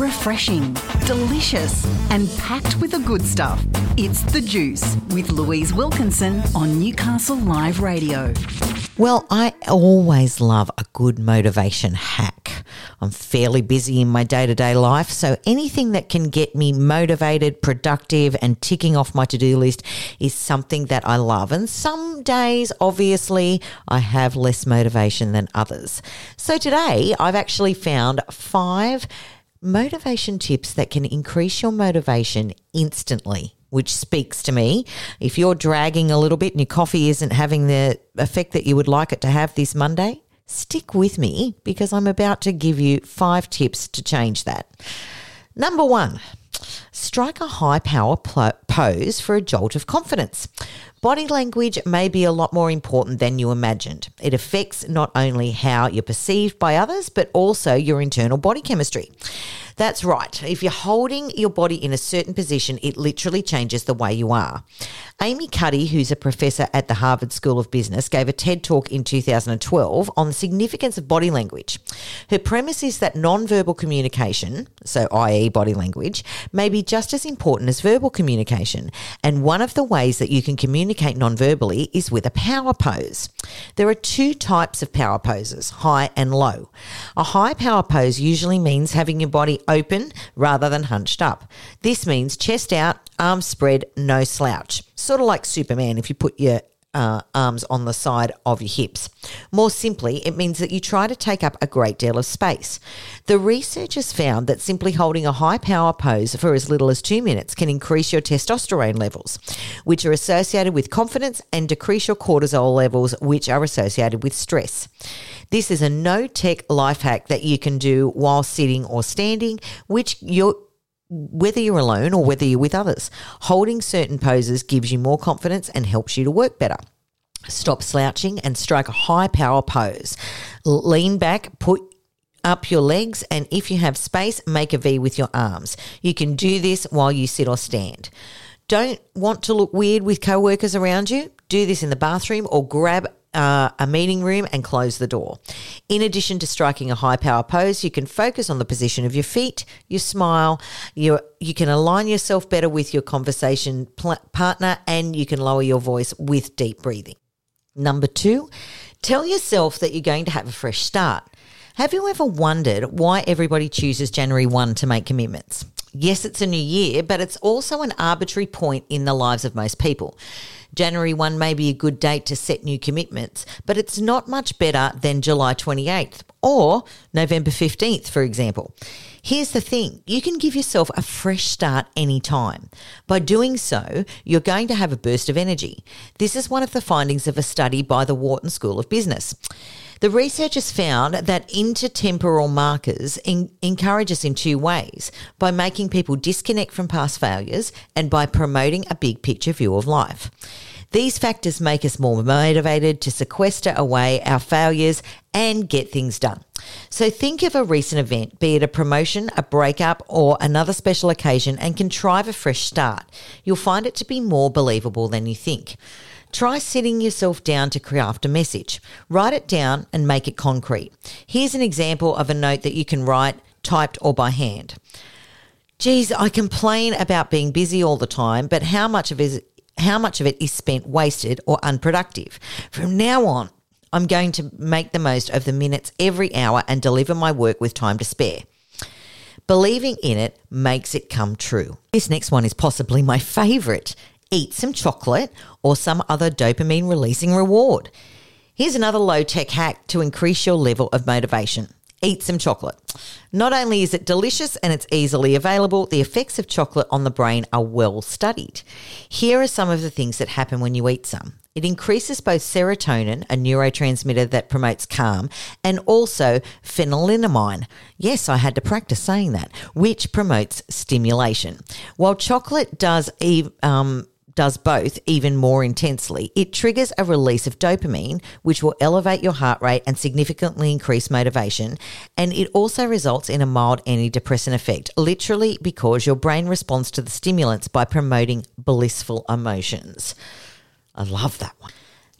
refreshing, delicious, and packed with the good stuff. It's The Juice with Louise Wilkinson on Newcastle Live Radio. Well, I always love a good motivation hack. I'm fairly busy in my day to day life, so anything that can get me motivated, productive, and ticking off my to do list is something that I love. And some days, obviously, I have less motivation than others. So today, I've actually found five motivation tips that can increase your motivation instantly which speaks to me. If you're dragging a little bit and your coffee isn't having the effect that you would like it to have this Monday, stick with me because I'm about to give you five tips to change that. Number one, strike a high power pose for a jolt of confidence. Body language may be a lot more important than you imagined. It affects not only how you're perceived by others, but also your internal body chemistry. That's right. If you're holding your body in a certain position, it literally changes the way you are. Amy Cuddy, who's a professor at the Harvard School of Business, gave a TED talk in 2012 on the significance of body language. Her premise is that nonverbal communication, so i.e., body language, may be just as important as verbal communication. And one of the ways that you can communicate nonverbally is with a power pose. There are two types of power poses high and low. A high power pose usually means having your body open rather than hunched up. This means chest out, arms spread, no slouch. Sort of like Superman if you put your uh, arms on the side of your hips. More simply, it means that you try to take up a great deal of space. The researchers found that simply holding a high power pose for as little as two minutes can increase your testosterone levels, which are associated with confidence, and decrease your cortisol levels, which are associated with stress. This is a no tech life hack that you can do while sitting or standing, which you're whether you're alone or whether you're with others. Holding certain poses gives you more confidence and helps you to work better. Stop slouching and strike a high power pose. Lean back, put up your legs, and if you have space, make a V with your arms. You can do this while you sit or stand. Don't want to look weird with co workers around you? Do this in the bathroom or grab uh, a meeting room and close the door. In addition to striking a high power pose, you can focus on the position of your feet, your smile, your, you can align yourself better with your conversation pl- partner, and you can lower your voice with deep breathing. Number two, tell yourself that you're going to have a fresh start. Have you ever wondered why everybody chooses January 1 to make commitments? Yes, it's a new year, but it's also an arbitrary point in the lives of most people. January 1 may be a good date to set new commitments, but it's not much better than July 28th or November 15th, for example. Here's the thing you can give yourself a fresh start anytime. By doing so, you're going to have a burst of energy. This is one of the findings of a study by the Wharton School of Business. The researchers found that intertemporal markers encourage us in two ways by making people disconnect from past failures and by promoting a big picture view of life. These factors make us more motivated to sequester away our failures and get things done. So think of a recent event, be it a promotion, a breakup, or another special occasion, and contrive a fresh start. You'll find it to be more believable than you think. Try sitting yourself down to craft a message. Write it down and make it concrete. Here's an example of a note that you can write, typed, or by hand. Geez, I complain about being busy all the time, but how much of it, how much of it is spent wasted or unproductive? From now on, I'm going to make the most of the minutes every hour and deliver my work with time to spare. Believing in it makes it come true. This next one is possibly my favorite eat some chocolate or some other dopamine releasing reward. Here's another low tech hack to increase your level of motivation. Eat some chocolate. Not only is it delicious and it's easily available, the effects of chocolate on the brain are well studied. Here are some of the things that happen when you eat some. It increases both serotonin, a neurotransmitter that promotes calm, and also phenylenamine. Yes, I had to practice saying that, which promotes stimulation. While chocolate does um, does both even more intensely. It triggers a release of dopamine, which will elevate your heart rate and significantly increase motivation. And it also results in a mild antidepressant effect, literally because your brain responds to the stimulants by promoting blissful emotions. I love that one.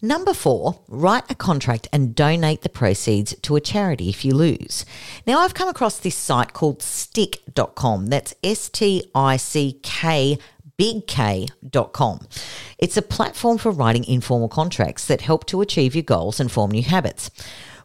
Number four, write a contract and donate the proceeds to a charity if you lose. Now, I've come across this site called stick.com. That's S T I C K bigk.com. It's a platform for writing informal contracts that help to achieve your goals and form new habits.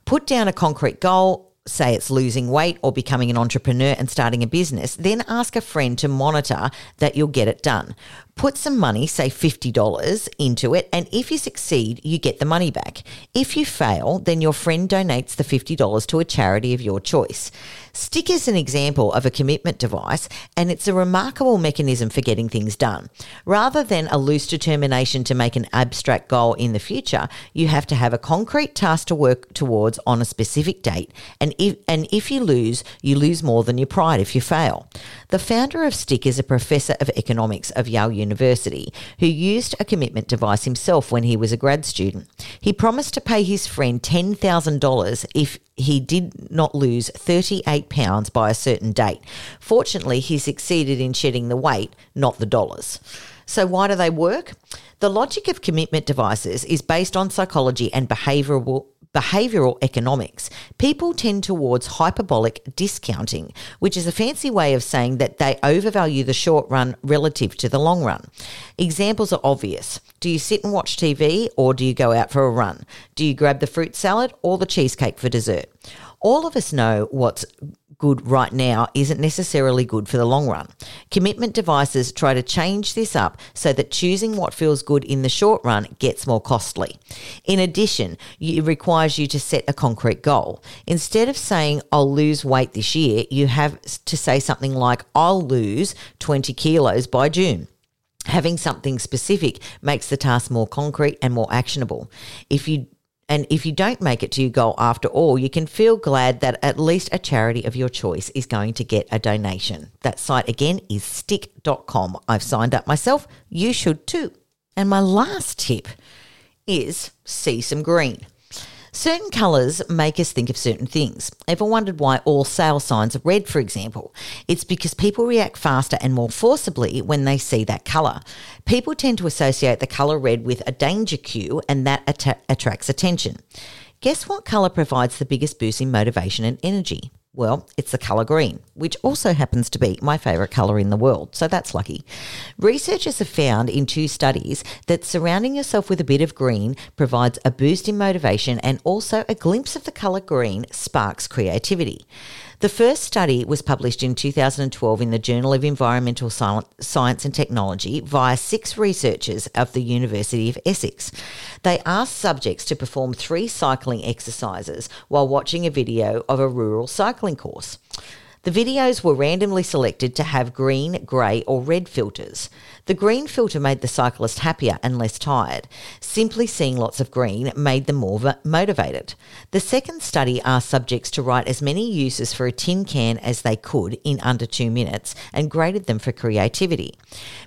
Put down a concrete goal, say it's losing weight or becoming an entrepreneur and starting a business, then ask a friend to monitor that you'll get it done. Put some money, say $50, into it, and if you succeed, you get the money back. If you fail, then your friend donates the $50 to a charity of your choice. Stick is an example of a commitment device, and it's a remarkable mechanism for getting things done. Rather than a loose determination to make an abstract goal in the future, you have to have a concrete task to work towards on a specific date, and if, and if you lose, you lose more than your pride if you fail. The founder of Stick is a professor of economics of Yale University who used a commitment device himself when he was a grad student. He promised to pay his friend $10,000 if he did not lose 38 pounds by a certain date. Fortunately, he succeeded in shedding the weight, not the dollars. So, why do they work? The logic of commitment devices is based on psychology and behavioral behavioral economics, people tend towards hyperbolic discounting, which is a fancy way of saying that they overvalue the short run relative to the long run. Examples are obvious. Do you sit and watch TV or do you go out for a run? Do you grab the fruit salad or the cheesecake for dessert? All of us know what's good right now isn't necessarily good for the long run. Commitment devices try to change this up so that choosing what feels good in the short run gets more costly. In addition, it requires you to set a concrete goal. Instead of saying, I'll lose weight this year, you have to say something like, I'll lose 20 kilos by June. Having something specific makes the task more concrete and more actionable. If you and if you don't make it to your goal after all, you can feel glad that at least a charity of your choice is going to get a donation. That site again is stick.com. I've signed up myself. You should too. And my last tip is see some green. Certain colours make us think of certain things. Ever wondered why all sale signs are red, for example? It's because people react faster and more forcibly when they see that colour. People tend to associate the colour red with a danger cue, and that att- attracts attention. Guess what colour provides the biggest boost in motivation and energy? Well, it's the colour green, which also happens to be my favourite colour in the world, so that's lucky. Researchers have found in two studies that surrounding yourself with a bit of green provides a boost in motivation and also a glimpse of the colour green sparks creativity. The first study was published in 2012 in the Journal of Environmental Science and Technology via six researchers of the University of Essex. They asked subjects to perform three cycling exercises while watching a video of a rural cycling course. The videos were randomly selected to have green, grey, or red filters. The green filter made the cyclist happier and less tired. Simply seeing lots of green made them more motivated. The second study asked subjects to write as many uses for a tin can as they could in under two minutes and graded them for creativity.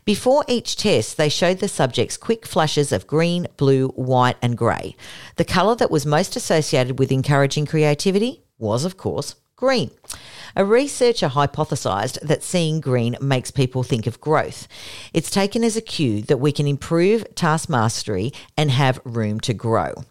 Before each test, they showed the subjects quick flashes of green, blue, white, and grey. The colour that was most associated with encouraging creativity was, of course, green. A researcher hypothesised that seeing green makes people think of growth. It's taken as a cue that we can improve task mastery and have room to grow.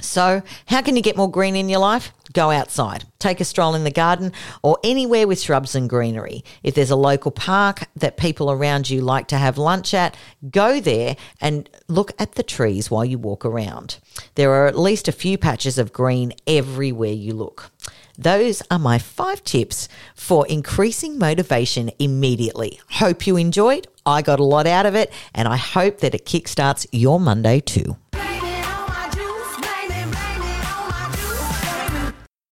So, how can you get more green in your life? Go outside, take a stroll in the garden or anywhere with shrubs and greenery. If there's a local park that people around you like to have lunch at, go there and look at the trees while you walk around. There are at least a few patches of green everywhere you look. Those are my five tips for increasing motivation immediately. Hope you enjoyed. I got a lot out of it, and I hope that it kickstarts your Monday too.